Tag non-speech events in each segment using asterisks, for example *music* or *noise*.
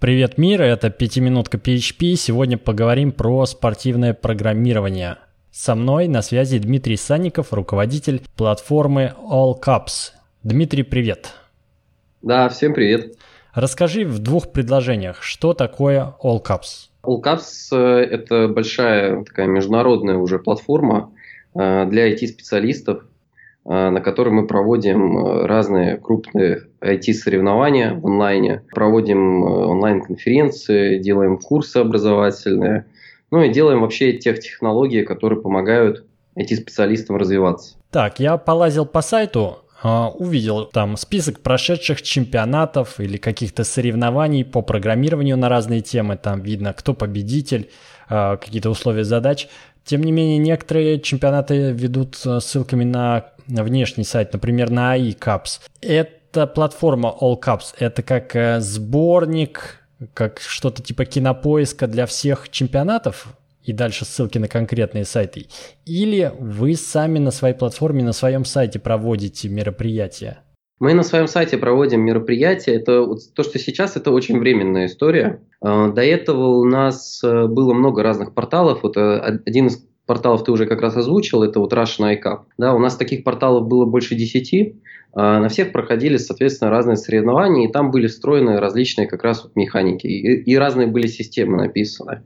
Привет, мир! Это «Пятиминутка PHP». Сегодня поговорим про спортивное программирование. Со мной на связи Дмитрий Санников, руководитель платформы All Cups. Дмитрий, привет! Да, всем привет! Расскажи в двух предложениях, что такое All Cups? All Cups – это большая такая международная уже платформа э, для IT-специалистов, э, на которой мы проводим э, разные крупные IT-соревнования в онлайне, проводим э, онлайн-конференции, делаем курсы образовательные, ну и делаем вообще тех технологий, которые помогают IT-специалистам развиваться. Так, я полазил по сайту, а, увидел там список прошедших чемпионатов или каких-то соревнований по программированию на разные темы. Там видно, кто победитель, а, какие-то условия задач. Тем не менее, некоторые чемпионаты ведут ссылками на внешний сайт, например, на AI Cups. Это платформа All Cups, это как э, сборник, как что-то типа кинопоиска для всех чемпионатов, и дальше ссылки на конкретные сайты, или вы сами на своей платформе, на своем сайте проводите мероприятия? Мы на своем сайте проводим мероприятия. Это то, что сейчас, это очень временная история. Э, до этого у нас э, было много разных порталов. Вот один из порталов ты уже как раз озвучил, это вот Russian iCup. Да, у нас таких порталов было больше десяти. А, на всех проходили, соответственно, разные соревнования, и там были встроены различные как раз вот механики, и, и разные были системы написаны.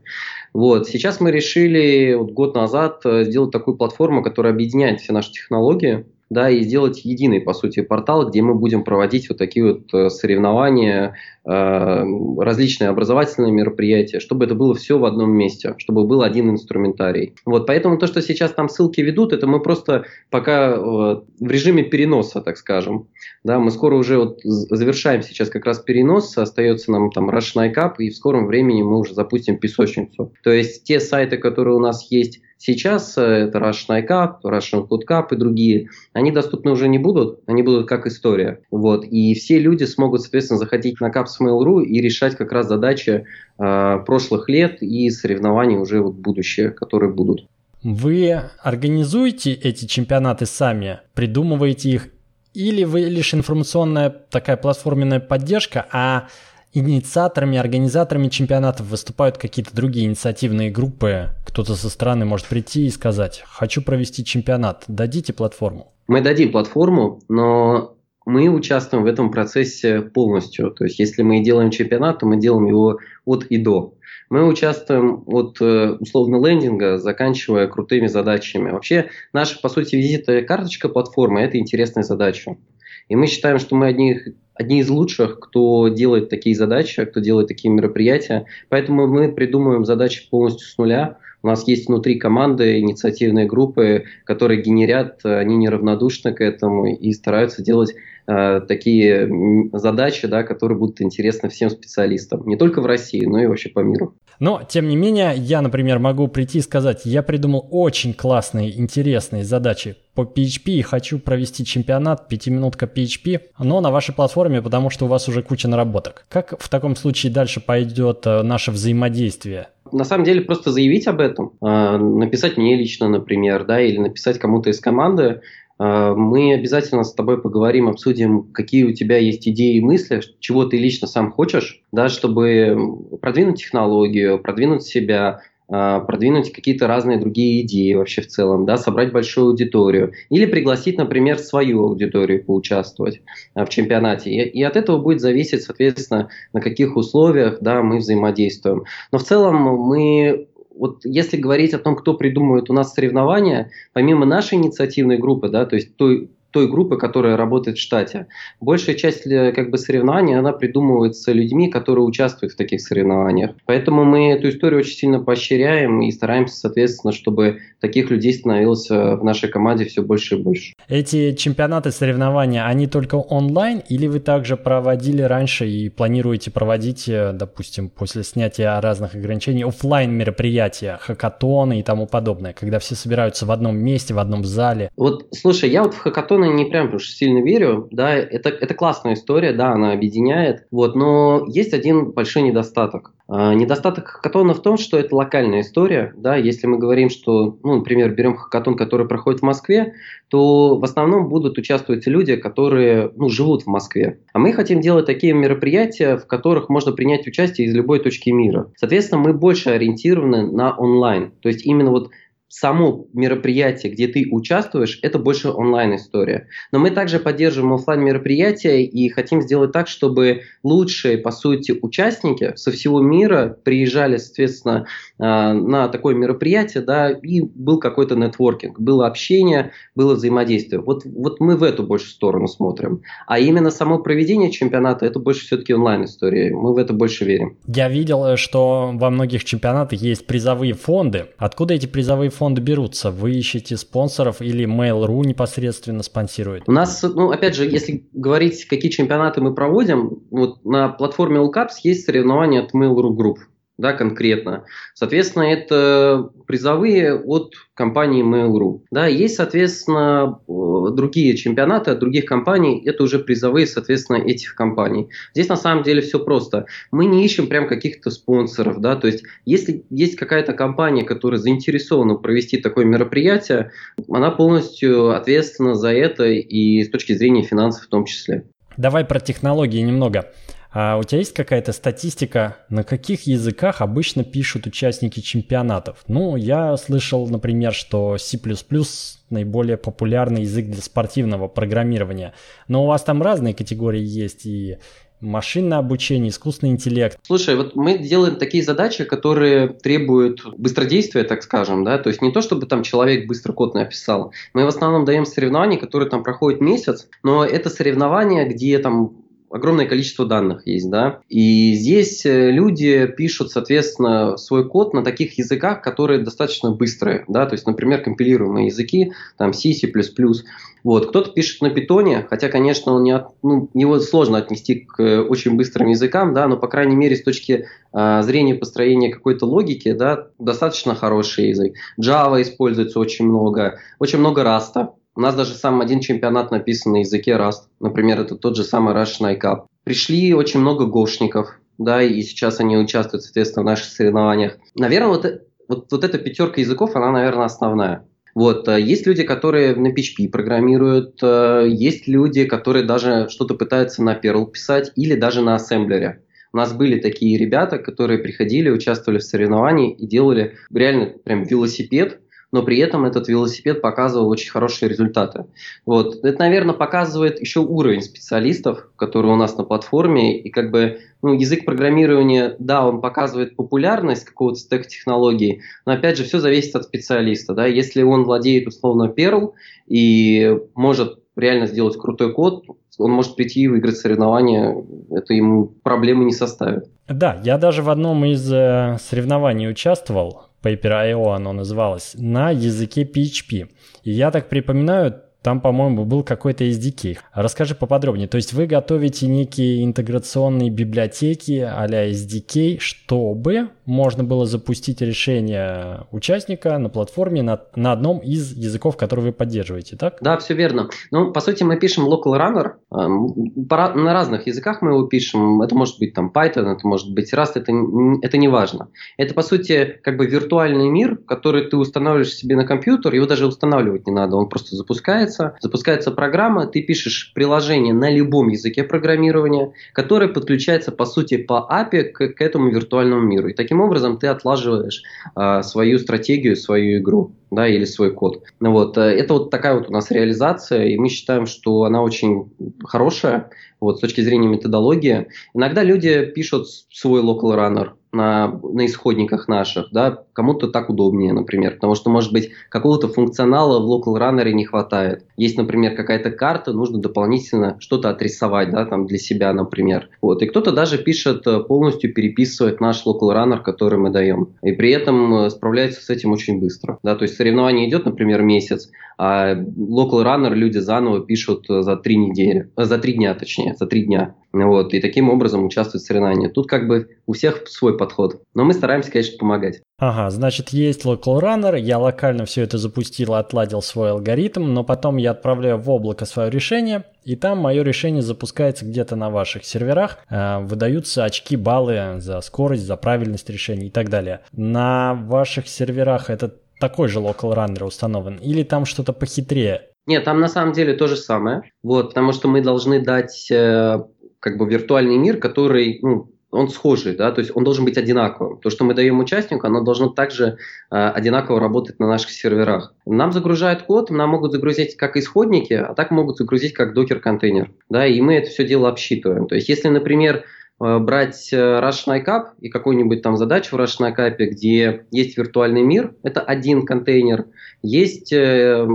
Вот. Сейчас мы решили вот год назад э, сделать такую платформу, которая объединяет все наши технологии, да, и сделать единый, по сути, портал, где мы будем проводить вот такие вот э, соревнования, э, различные образовательные мероприятия, чтобы это было все в одном месте, чтобы был один инструментарий. Вот, поэтому то, что сейчас там ссылки ведут, это мы просто пока э, в режиме переноса, так скажем. Да, мы скоро уже вот завершаем сейчас как раз перенос, остается нам там Russian iCup, и в скором времени мы уже запустим песочницу. То есть те сайты, которые у нас есть Сейчас э, это Russian iCup, Russian Code Cup и другие, они доступны уже не будут, они будут как история. Вот. И все люди смогут, соответственно, заходить на Cups Mail.ru и решать как раз задачи э, прошлых лет и соревнований уже вот будущее, которые будут. Вы организуете эти чемпионаты сами, придумываете их, или вы лишь информационная такая платформенная поддержка, а инициаторами, организаторами чемпионатов выступают какие-то другие инициативные группы. Кто-то со стороны может прийти и сказать, хочу провести чемпионат, дадите платформу. Мы дадим платформу, но мы участвуем в этом процессе полностью. То есть, если мы делаем чемпионат, то мы делаем его от и до. Мы участвуем от э, условно лендинга, заканчивая крутыми задачами. Вообще, наша, по сути, визитная карточка платформы – это интересная задача. И мы считаем, что мы одни, одни из лучших, кто делает такие задачи, кто делает такие мероприятия. Поэтому мы придумываем задачи полностью с нуля. У нас есть внутри команды инициативные группы, которые генерят, они неравнодушны к этому и стараются делать э, такие задачи, да, которые будут интересны всем специалистам, не только в России, но и вообще по миру. Но, тем не менее, я, например, могу прийти и сказать, я придумал очень классные, интересные задачи по PHP и хочу провести чемпионат, пятиминутка PHP, но на вашей платформе, потому что у вас уже куча наработок. Как в таком случае дальше пойдет э, наше взаимодействие? На самом деле просто заявить об этом, э, написать мне лично, например, да, или написать кому-то из команды, э, мы обязательно с тобой поговорим, обсудим, какие у тебя есть идеи и мысли, чего ты лично сам хочешь, да, чтобы продвинуть технологию, продвинуть себя, продвинуть какие-то разные другие идеи вообще в целом, да, собрать большую аудиторию или пригласить, например, свою аудиторию поучаствовать а, в чемпионате. И, и от этого будет зависеть, соответственно, на каких условиях, да, мы взаимодействуем. Но в целом мы вот если говорить о том, кто придумывает у нас соревнования, помимо нашей инициативной группы, да, то есть той той группы, которая работает в штате. Большая часть э, как бы соревнований, она придумывается людьми, которые участвуют в таких соревнованиях. Поэтому мы эту историю очень сильно поощряем и стараемся, соответственно, чтобы таких людей становилось э, в нашей команде все больше и больше. Эти чемпионаты, соревнования, они только онлайн или вы также проводили раньше и планируете проводить, э, допустим, после снятия разных ограничений, офлайн мероприятия, хакатоны и тому подобное, когда все собираются в одном месте, в одном зале? Вот, слушай, я вот в хакатон стороны, не прям уж сильно верю. Да, это, это классная история, да, она объединяет. Вот, но есть один большой недостаток. А, недостаток хакатона в том, что это локальная история. Да, если мы говорим, что, ну, например, берем хакатон, который проходит в Москве, то в основном будут участвовать люди, которые ну, живут в Москве. А мы хотим делать такие мероприятия, в которых можно принять участие из любой точки мира. Соответственно, мы больше ориентированы на онлайн. То есть именно вот само мероприятие, где ты участвуешь, это больше онлайн-история. Но мы также поддерживаем офлайн мероприятия и хотим сделать так, чтобы лучшие, по сути, участники со всего мира приезжали, соответственно, а, на такое мероприятие, да, и был какой-то нетворкинг, было общение, было взаимодействие. Вот, вот мы в эту больше сторону смотрим. А именно само проведение чемпионата, это больше все-таки онлайн-история. Мы в это больше верим. Я видел, что во многих чемпионатах есть призовые фонды. Откуда эти призовые фонды фонды берутся? Вы ищете спонсоров или Mail.ru непосредственно спонсирует? У нас, ну, опять же, если говорить, какие чемпионаты мы проводим, вот на платформе All есть соревнования от Mail.ru Group да, конкретно. Соответственно, это призовые от компании Mail.ru. Да, есть, соответственно, другие чемпионаты от других компаний, это уже призовые, соответственно, этих компаний. Здесь на самом деле все просто. Мы не ищем прям каких-то спонсоров, да, то есть если есть какая-то компания, которая заинтересована провести такое мероприятие, она полностью ответственна за это и с точки зрения финансов в том числе. Давай про технологии немного. А у тебя есть какая-то статистика, на каких языках обычно пишут участники чемпионатов? Ну, я слышал, например, что C++ наиболее популярный язык для спортивного программирования. Но у вас там разные категории есть и машинное обучение, искусственный интеллект. Слушай, вот мы делаем такие задачи, которые требуют быстродействия, так скажем, да, то есть не то, чтобы там человек быстро код написал. Мы в основном даем соревнования, которые там проходят месяц, но это соревнования, где там огромное количество данных есть, да, и здесь э, люди пишут, соответственно, свой код на таких языках, которые достаточно быстрые, да, то есть, например, компилируемые языки, там C, C++, вот, кто-то пишет на питоне, хотя, конечно, он не от, ну, его сложно отнести к э, очень быстрым языкам, да, но, по крайней мере, с точки э, зрения построения какой-то логики, да, достаточно хороший язык. Java используется очень много, очень много Rust, у нас даже сам один чемпионат написан на языке Rust. Например, это тот же самый Russian iCup. Пришли очень много гошников, да, и сейчас они участвуют, соответственно, в наших соревнованиях. Наверное, вот, вот, вот эта пятерка языков, она, наверное, основная. Вот, э, есть люди, которые на PHP программируют, э, есть люди, которые даже что-то пытаются на Perl писать или даже на ассемблере. У нас были такие ребята, которые приходили, участвовали в соревновании и делали реально прям велосипед, но при этом этот велосипед показывал очень хорошие результаты. Вот. Это, наверное, показывает еще уровень специалистов, которые у нас на платформе, и как бы ну, язык программирования, да, он показывает популярность какого-то стек технологии, но опять же все зависит от специалиста, да, если он владеет условно Perl и может реально сделать крутой код, он может прийти и выиграть соревнования, это ему проблемы не составит. Да, я даже в одном из э, соревнований участвовал, Paper.io оно называлось, на языке PHP. И я так припоминаю, там, по-моему, был какой-то SDK. Расскажи поподробнее. То есть вы готовите некие интеграционные библиотеки а-ля SDK, чтобы можно было запустить решение участника на платформе на, на одном из языков, которые вы поддерживаете, так? Да, все верно. Ну, по сути, мы пишем local runner. Э, на разных языках мы его пишем. Это может быть там Python, это может быть Rust, это, это не важно. Это, по сути, как бы виртуальный мир, который ты устанавливаешь себе на компьютер, его даже устанавливать не надо, он просто запускается запускается, запускается программа, ты пишешь приложение на любом языке программирования, которое подключается по сути по API к, к этому виртуальному миру. И таким образом ты отлаживаешь э, свою стратегию, свою игру да, или свой код. Ну вот, э, это вот такая вот у нас реализация, и мы считаем, что она очень хорошая вот, с точки зрения методологии. Иногда люди пишут свой local runner, на, на исходниках наших, да, кому-то так удобнее, например, потому что, может быть, какого-то функционала в local runner не хватает. Есть, например, какая-то карта, нужно дополнительно что-то отрисовать, да, там для себя, например. Вот, и кто-то даже пишет, э, полностью переписывает наш local runner, который мы даем, и при этом э, справляется с этим очень быстро, да, то есть соревнование идет, например, месяц, а local runner люди заново пишут э, за три недели, за три дня, точнее, за три дня. Вот, и таким образом участвуют в соревнованиях. Тут как бы у всех свой подход. Но мы стараемся, конечно, помогать. Ага, значит, есть local runner, я локально все это запустил, отладил свой алгоритм, но потом я отправляю в облако свое решение, и там мое решение запускается где-то на ваших серверах, э, выдаются очки, баллы за скорость, за правильность решений и так далее. На ваших серверах это такой же local runner установлен, или там что-то похитрее? Нет, там на самом деле то же самое, вот, потому что мы должны дать э, как бы виртуальный мир, который ну, он схожий, да, то есть он должен быть одинаковым. То, что мы даем участнику, оно должно также э, одинаково работать на наших серверах. Нам загружают код, нам могут загрузить как исходники, а так могут загрузить как докер-контейнер, да, и мы это все дело обсчитываем. То есть если, например, брать э, Russian iCap и какую-нибудь там задачу в Russian iCap, где есть виртуальный мир, это один контейнер, есть э,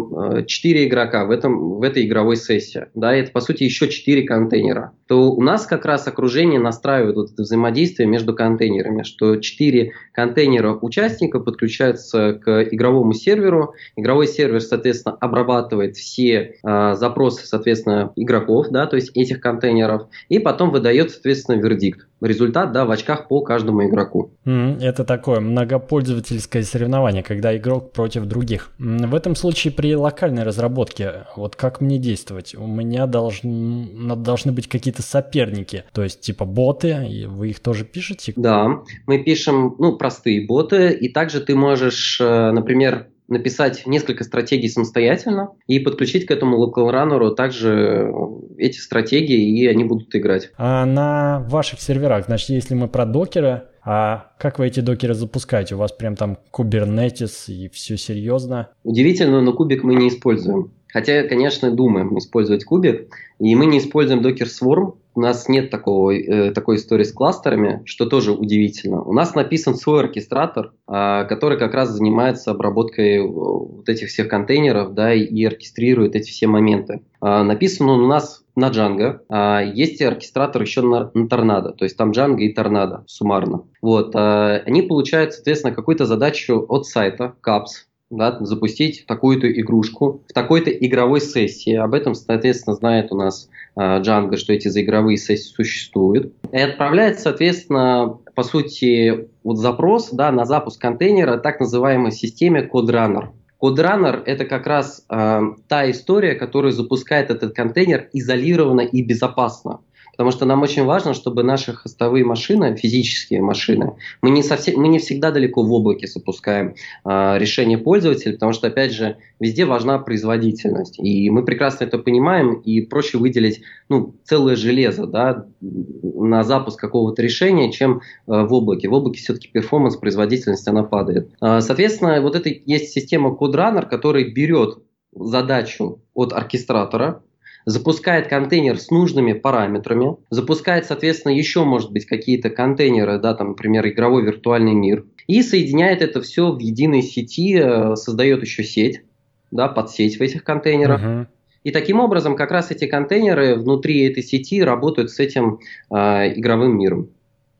четыре игрока в, этом, в этой игровой сессии, да, это по сути еще четыре контейнера, то у нас как раз окружение настраивает вот это взаимодействие между контейнерами, что четыре контейнера участника подключаются к игровому серверу, игровой сервер, соответственно, обрабатывает все э, запросы, соответственно, игроков, да, то есть этих контейнеров, и потом выдает, соответственно, вердикт результат да, в очках по каждому игроку. Это такое многопользовательское соревнование, когда игрок против других. В этом случае при локальной разработке, вот как мне действовать? У меня должны, должны быть какие-то соперники, то есть типа боты, и вы их тоже пишете? Да, мы пишем ну, простые боты, и также ты можешь, э, например, написать несколько стратегий самостоятельно и подключить к этому local runner также эти стратегии, и они будут играть. А на ваших серверах, значит, если мы про докеры, а как вы эти докеры запускаете? У вас прям там Kubernetes и все серьезно? Удивительно, но кубик мы не используем. Хотя, конечно, думаем использовать кубик, и мы не используем Docker Swarm, у нас нет такого, э, такой истории с кластерами, что тоже удивительно. У нас написан свой оркестратор, э, который как раз занимается обработкой э, вот этих всех контейнеров да, и оркестрирует эти все моменты. Э, написан он у нас на Django. А есть оркестратор еще на, на Торнадо, то есть там Django и Торнадо суммарно. Вот, а, они получают, соответственно, какую-то задачу от сайта, CAPS, да, запустить такую-то игрушку в такой-то игровой сессии. Об этом, соответственно, знает у нас э, Django, что эти заигровые сессии существуют. И отправляет, соответственно, по сути, вот запрос да, на запуск контейнера так называемой системе CodeRunner. CodeRunner – это как раз э, та история, которая запускает этот контейнер изолированно и безопасно. Потому что нам очень важно, чтобы наши хостовые машины, физические машины, мы не, совсем, мы не всегда далеко в облаке запускаем э, решение пользователя, потому что, опять же, везде важна производительность. И мы прекрасно это понимаем, и проще выделить ну, целое железо да, на запуск какого-то решения, чем э, в облаке. В облаке все-таки перформанс, производительность, она падает. Э, соответственно, вот это есть система CodeRunner, которая берет задачу от оркестратора, запускает контейнер с нужными параметрами, запускает, соответственно, еще, может быть, какие-то контейнеры, да, там, например, игровой виртуальный мир, и соединяет это все в единой сети, э, создает еще сеть, да, подсеть в этих контейнерах. Uh-huh. И таким образом как раз эти контейнеры внутри этой сети работают с этим э, игровым миром.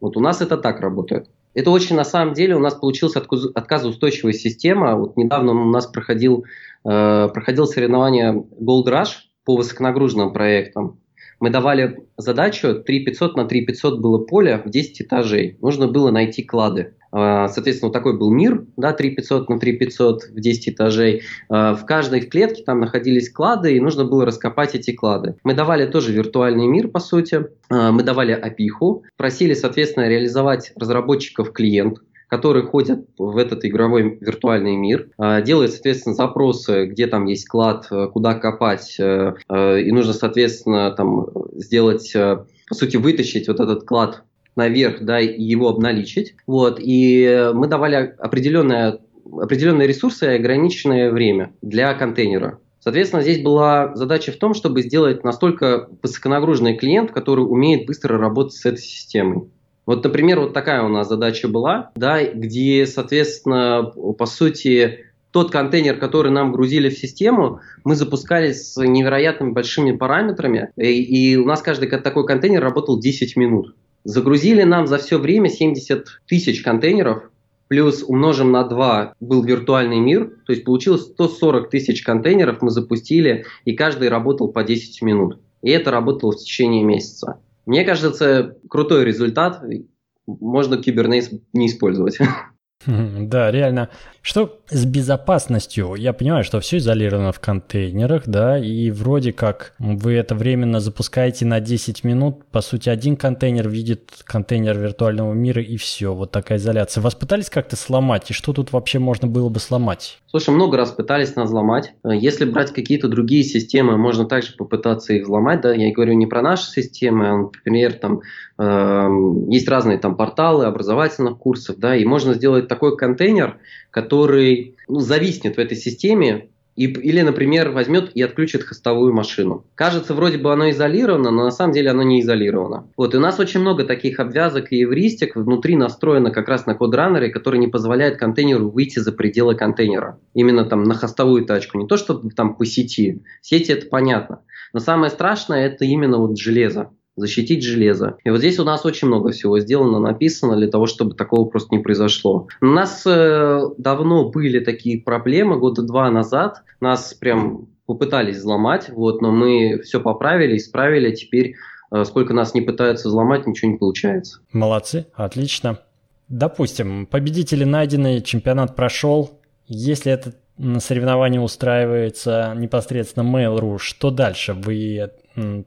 Вот у нас это так работает. Это очень, на самом деле, у нас получилась отказоустойчивая система. Вот недавно у нас проходил, э, проходил соревнование Gold Rush, по высоконагруженным проектам. Мы давали задачу 3500 на 3500 было поле в 10 этажей. Нужно было найти клады. А, соответственно, вот такой был мир, да, 3500 на 3500 в 10 этажей. А, в каждой клетке там находились клады, и нужно было раскопать эти клады. Мы давали тоже виртуальный мир, по сути. А, мы давали опиху, просили, соответственно, реализовать разработчиков клиент, которые ходят в этот игровой виртуальный мир, а, делают, соответственно, запросы, где там есть клад, э, куда копать, э, э, и нужно, соответственно, там сделать, по сути, вытащить вот этот клад наверх, да, и его обналичить. Вот, и мы давали определенное, определенные ресурсы и ограниченное время для контейнера. Соответственно, здесь была задача в том, чтобы сделать настолько высоконагруженный клиент, который умеет быстро работать с этой системой. Вот, например, вот такая у нас задача была, да, где, соответственно, по сути, тот контейнер, который нам грузили в систему, мы запускали с невероятными большими параметрами, и, и у нас каждый такой контейнер работал 10 минут. Загрузили нам за все время 70 тысяч контейнеров, плюс умножим на 2 был виртуальный мир, то есть получилось 140 тысяч контейнеров мы запустили, и каждый работал по 10 минут. И это работало в течение месяца. Мне кажется, крутой результат. Можно Kubernetes не использовать. *laughs* Да, реально. Что с безопасностью? Я понимаю, что все изолировано в контейнерах, да, и вроде как вы это временно запускаете на 10 минут. По сути, один контейнер видит контейнер виртуального мира, и все, вот такая изоляция. Вас пытались как-то сломать, и что тут вообще можно было бы сломать? Слушай, много раз пытались нас взломать. Если брать какие-то другие системы, можно также попытаться их взломать, да, я говорю не про наши системы, а, например, там э, есть разные там порталы образовательных курсов, да, и можно сделать такой контейнер, который ну, зависнет в этой системе, и, или, например, возьмет и отключит хостовую машину. Кажется, вроде бы оно изолировано, но на самом деле оно не изолировано. Вот, и у нас очень много таких обвязок и эвристик внутри настроено как раз на кодраннере, который не позволяет контейнеру выйти за пределы контейнера. Именно там на хостовую тачку. Не то, что там по сети. Сети это понятно. Но самое страшное это именно вот железо защитить железо. И вот здесь у нас очень много всего сделано, написано для того, чтобы такого просто не произошло. У нас э, давно были такие проблемы, года два назад. Нас прям попытались взломать, вот, но мы все поправили, исправили. Теперь э, сколько нас не пытаются взломать, ничего не получается. Молодцы, отлично. Допустим, победители найдены, чемпионат прошел. Если это на соревнование устраивается непосредственно Mail.ru, что дальше? Вы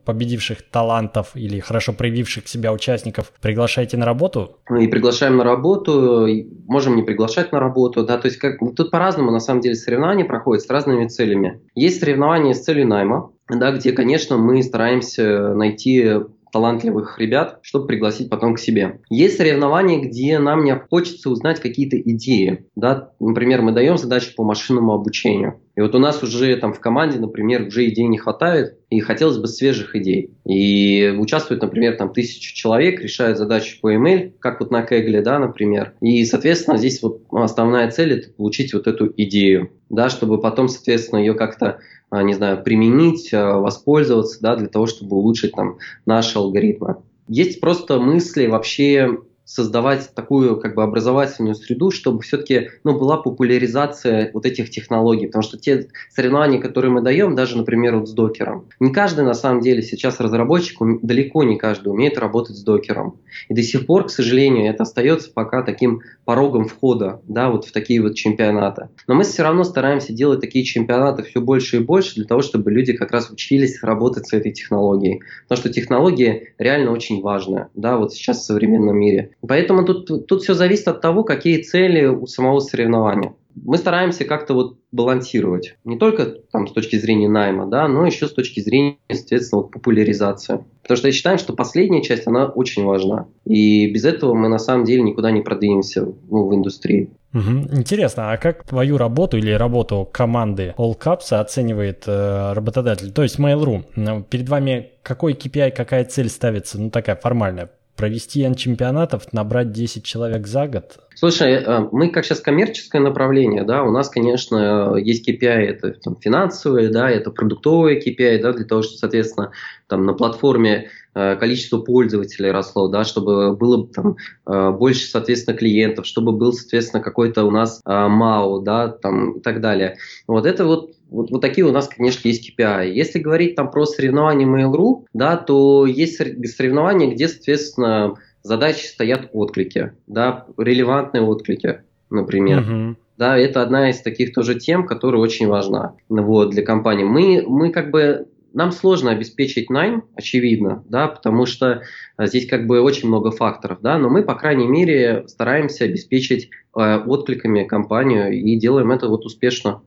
победивших талантов или хорошо проявивших себя участников приглашаете на работу? И приглашаем на работу, можем не приглашать на работу, да, то есть как, тут по-разному на самом деле соревнования проходят с разными целями. Есть соревнования с целью найма, да, где, конечно, мы стараемся найти талантливых ребят, чтобы пригласить потом к себе. Есть соревнования, где нам не хочется узнать какие-то идеи. Да? Например, мы даем задачу по машинному обучению. И вот у нас уже там в команде, например, уже идей не хватает, и хотелось бы свежих идей. И участвует, например, там тысячу человек, решают задачи по email, как вот на Кегле, да, например. И, соответственно, здесь вот основная цель – это получить вот эту идею, да, чтобы потом, соответственно, ее как-то а, не знаю, применить, а, воспользоваться, да, для того, чтобы улучшить там наши алгоритмы. Есть просто мысли вообще создавать такую как бы образовательную среду, чтобы все-таки ну, была популяризация вот этих технологий, потому что те соревнования, которые мы даем, даже, например, вот с докером, не каждый на самом деле сейчас разработчик, далеко не каждый умеет работать с докером. И до сих пор, к сожалению, это остается пока таким порогом входа да, вот в такие вот чемпионаты. Но мы все равно стараемся делать такие чемпионаты все больше и больше для того, чтобы люди как раз учились работать с этой технологией. Потому что технология реально очень важная да, вот сейчас в современном мире. Поэтому тут, тут все зависит от того, какие цели у самого соревнования. Мы стараемся как-то вот балансировать. Не только там, с точки зрения найма, да, но еще с точки зрения, соответственно, вот, популяризации. Потому что я считаю, что последняя часть, она очень важна. И без этого мы на самом деле никуда не продвинемся ну, в индустрии. Угу. Интересно, а как твою работу или работу команды All Caps оценивает э, работодатель? То есть Mail.ru, перед вами какой KPI, какая цель ставится, ну такая формальная, провести N-чемпионатов, набрать 10 человек за год? Слушай, э, мы как сейчас коммерческое направление, да, у нас, конечно, есть KPI, это там, финансовые, да, это продуктовые KPI, да, для того, чтобы, соответственно, там на платформе э, количество пользователей росло, да, чтобы было там э, больше, соответственно, клиентов, чтобы был, соответственно, какой-то у нас MAU, да, там и так далее. Вот это вот вот, вот такие у нас, конечно, есть KPI. Если говорить там про соревнования Mail.ru, да, то есть соревнования, где, соответственно, задачи стоят отклики, да, релевантные отклики, например. Uh-huh. Да, это одна из таких тоже тем, которая очень важна вот, для компании. Мы, мы как бы нам сложно обеспечить найм, очевидно, да, потому что здесь как бы очень много факторов, да, но мы, по крайней мере, стараемся обеспечить э, откликами компанию и делаем это вот успешно.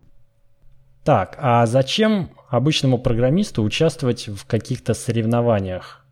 Так, а зачем обычному программисту участвовать в каких-то соревнованиях?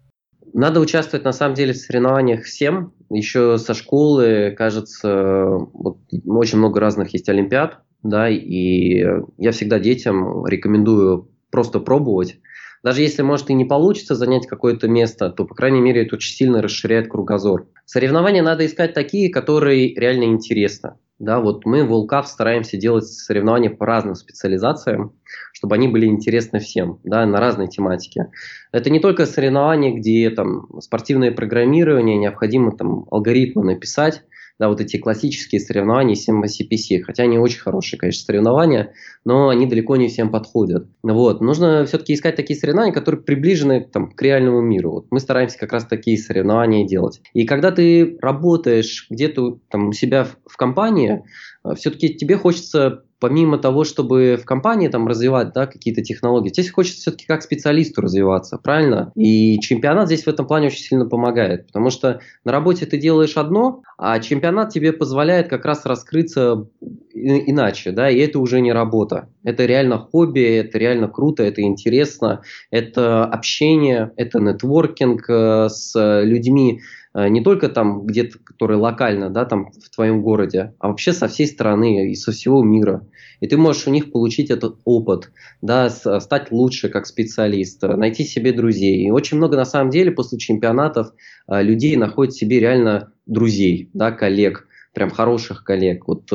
Надо участвовать на самом деле в соревнованиях всем. Еще со школы, кажется, вот, очень много разных есть олимпиад, да, и я всегда детям рекомендую просто пробовать. Даже если, может, и не получится занять какое-то место, то, по крайней мере, это очень сильно расширяет кругозор. Соревнования надо искать такие, которые реально интересны. Да, вот мы в Волкав стараемся делать соревнования по разным специализациям, чтобы они были интересны всем, да, на разной тематике. Это не только соревнования, где там спортивное программирование, необходимо там алгоритмы написать, да, вот эти классические соревнования CPC, хотя они очень хорошие, конечно, соревнования, но они далеко не всем подходят. Вот. Нужно все-таки искать такие соревнования, которые приближены там, к реальному миру. Вот мы стараемся как раз такие соревнования делать. И когда ты работаешь где-то там у себя в, компании, э, все-таки тебе хочется помимо того, чтобы в компании там развивать да, какие-то технологии, здесь хочется все-таки как специалисту развиваться, правильно? И чемпионат здесь в этом плане очень сильно помогает, потому что на работе ты делаешь одно, а чемпионат тебе позволяет как раз раскрыться иначе, да, и это уже не работа. Это реально хобби, это реально круто, это интересно, это общение, это нетворкинг э, с людьми, не только там где-то, которые локально, да, там в твоем городе, а вообще со всей страны и со всего мира. И ты можешь у них получить этот опыт, да, стать лучше как специалист, э, найти себе друзей. И очень много на самом деле после чемпионатов э, людей находят себе реально друзей, да, коллег, прям хороших коллег. Вот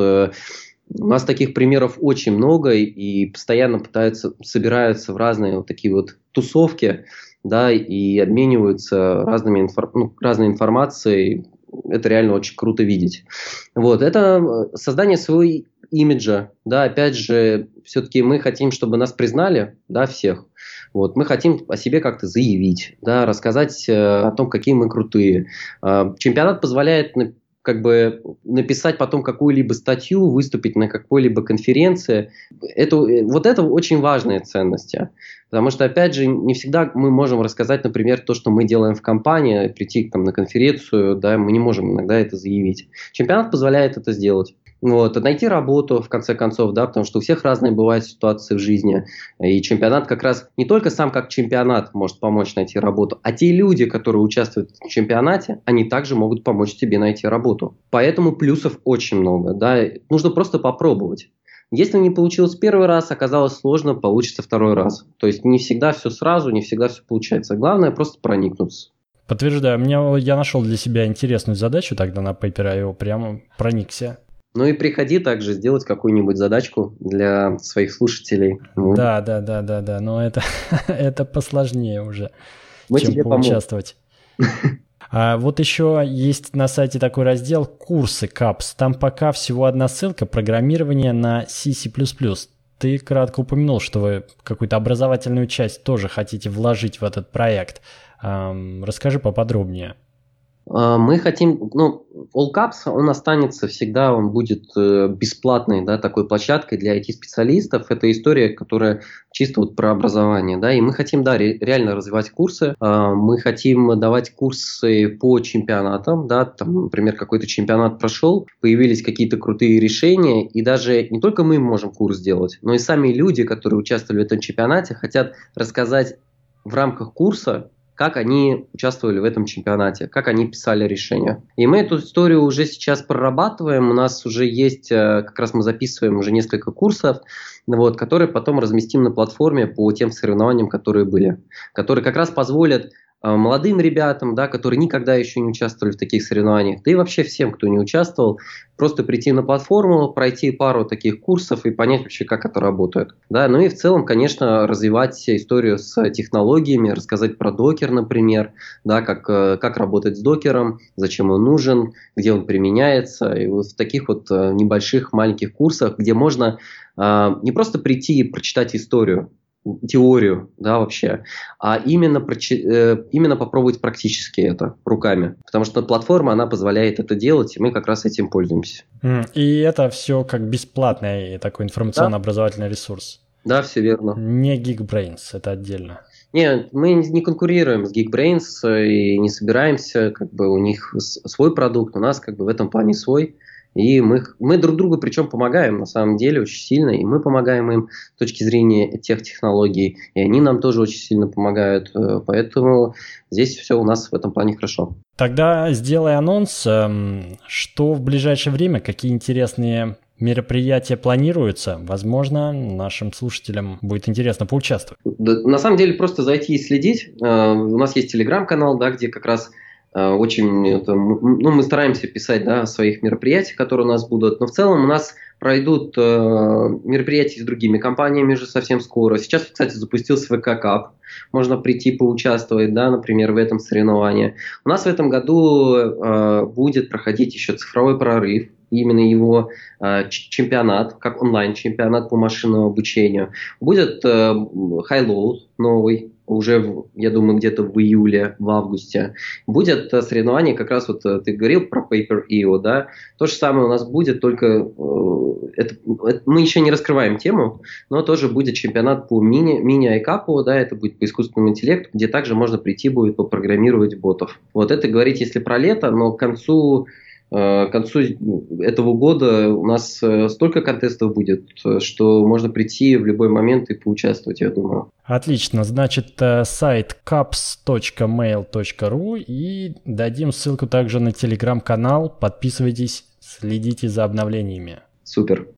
у нас таких примеров очень много и постоянно пытаются, собираются в разные вот такие вот тусовки, да, и обмениваются разными инфор... ну, разной информацией. Это реально очень круто видеть. Вот, это создание своего имиджа, да, опять же, все-таки мы хотим, чтобы нас признали, да, всех. Вот, мы хотим о себе как-то заявить, да, рассказать э, о том, какие мы крутые. Э, чемпионат позволяет как бы написать потом какую-либо статью, выступить на какой-либо конференции. Это, вот это очень важные ценности. Потому что, опять же, не всегда мы можем рассказать, например, то, что мы делаем в компании, прийти там, на конференцию, да, мы не можем иногда это заявить. Чемпионат позволяет это сделать. Вот, найти работу, в конце концов, да, потому что у всех разные бывают ситуации в жизни. И чемпионат как раз не только сам как чемпионат может помочь найти работу, а те люди, которые участвуют в чемпионате, они также могут помочь тебе найти работу. Поэтому плюсов очень много, да, нужно просто попробовать. Если не получилось первый раз, оказалось сложно, получится второй раз. То есть не всегда все сразу, не всегда все получается. Главное просто проникнуться. Подтверждаю, мне, я нашел для себя интересную задачу тогда на Paper.io, прямо проникся. Ну и приходи также сделать какую-нибудь задачку для своих слушателей. Да, да, да, да, да, но это, *laughs* это посложнее уже, Мы чем тебе поучаствовать. *laughs* А вот еще есть на сайте такой раздел «Курсы КАПС». Там пока всего одна ссылка «Программирование на C++». Ты кратко упомянул, что вы какую-то образовательную часть тоже хотите вложить в этот проект. Расскажи поподробнее. А, мы хотим, ну, All Caps, он останется всегда, он будет э, бесплатной, да, такой площадкой для IT-специалистов. Это история, которая чисто вот про образование, да, и мы хотим, да, реально развивать курсы. А, мы хотим давать курсы по чемпионатам, да, там, например, какой-то чемпионат прошел, появились какие-то крутые решения, и даже не только мы можем курс сделать, но и сами люди, которые участвовали в этом чемпионате, хотят рассказать в рамках курса как они участвовали в этом чемпионате, как они писали решения. И мы эту историю уже сейчас прорабатываем. У нас уже есть, э, как раз мы записываем уже несколько курсов, вот, которые потом разместим на платформе по тем соревнованиям, которые были, которые как раз позволят молодым ребятам, да, которые никогда еще не участвовали в таких соревнованиях, да и вообще всем, кто не участвовал, просто прийти на платформу, пройти пару таких курсов и понять вообще, как это работает. Да, ну и в целом, конечно, развивать историю с технологиями, рассказать про докер, например, да, как, э, как работать с докером, зачем он нужен, где он применяется. И вот в таких вот э, небольших маленьких курсах, где можно не просто прийти и прочитать историю, теорию, да, вообще, а именно, э, именно попробовать практически это руками. Потому что платформа, она позволяет это делать, и мы как раз этим пользуемся. И это все как бесплатный такой информационно-образовательный ресурс. Да, все верно. Не Geekbrains, это отдельно. Нет, мы не конкурируем с Geekbrains э, и не собираемся, как бы у них свой продукт, у нас как бы в этом плане свой. И мы, мы друг другу причем помогаем на самом деле очень сильно, и мы помогаем им с точки зрения тех технологий, и они нам тоже очень сильно помогают. Э, поэтому здесь все у нас в этом плане хорошо. Тогда сделай анонс, эм, что в ближайшее время, какие интересные мероприятия планируются. Возможно, нашим слушателям будет интересно поучаствовать. Да, на самом деле просто зайти и следить. Э, у нас есть телеграм-канал, да, где как раз Очень, это, ну, мы стараемся писать да, о своих мероприятиях, которые у нас будут, но в целом у нас пройдут э, мероприятия с другими компаниями уже совсем скоро. Сейчас, кстати, запустился ВК Кап. Можно прийти поучаствовать, да, например, в этом соревновании. У нас в этом году э, будет проходить еще цифровой прорыв именно его э, чемпионат, как онлайн-чемпионат по машинному обучению. Будет э, High-Load новый, уже, я думаю, где-то в июле, в августе. Будет э, соревнование, как раз вот э, ты говорил про Paper.io, да, то же самое у нас будет, только э, это, это, мы еще не раскрываем тему, но тоже будет чемпионат по мини, мини-айкапу, да, это будет по искусственному интеллекту, где также можно прийти будет попрограммировать ботов. Вот это говорить, если про лето, но к концу к концу этого года у нас э, столько контестов будет, что можно прийти в любой момент и поучаствовать, я думаю. Отлично, значит, э, сайт caps.mail.ru и дадим ссылку также на телеграм-канал. Подписывайтесь, следите за обновлениями. Супер.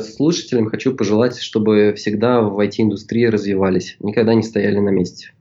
Слушателям хочу пожелать, чтобы всегда в IT-индустрии развивались, никогда не стояли на месте.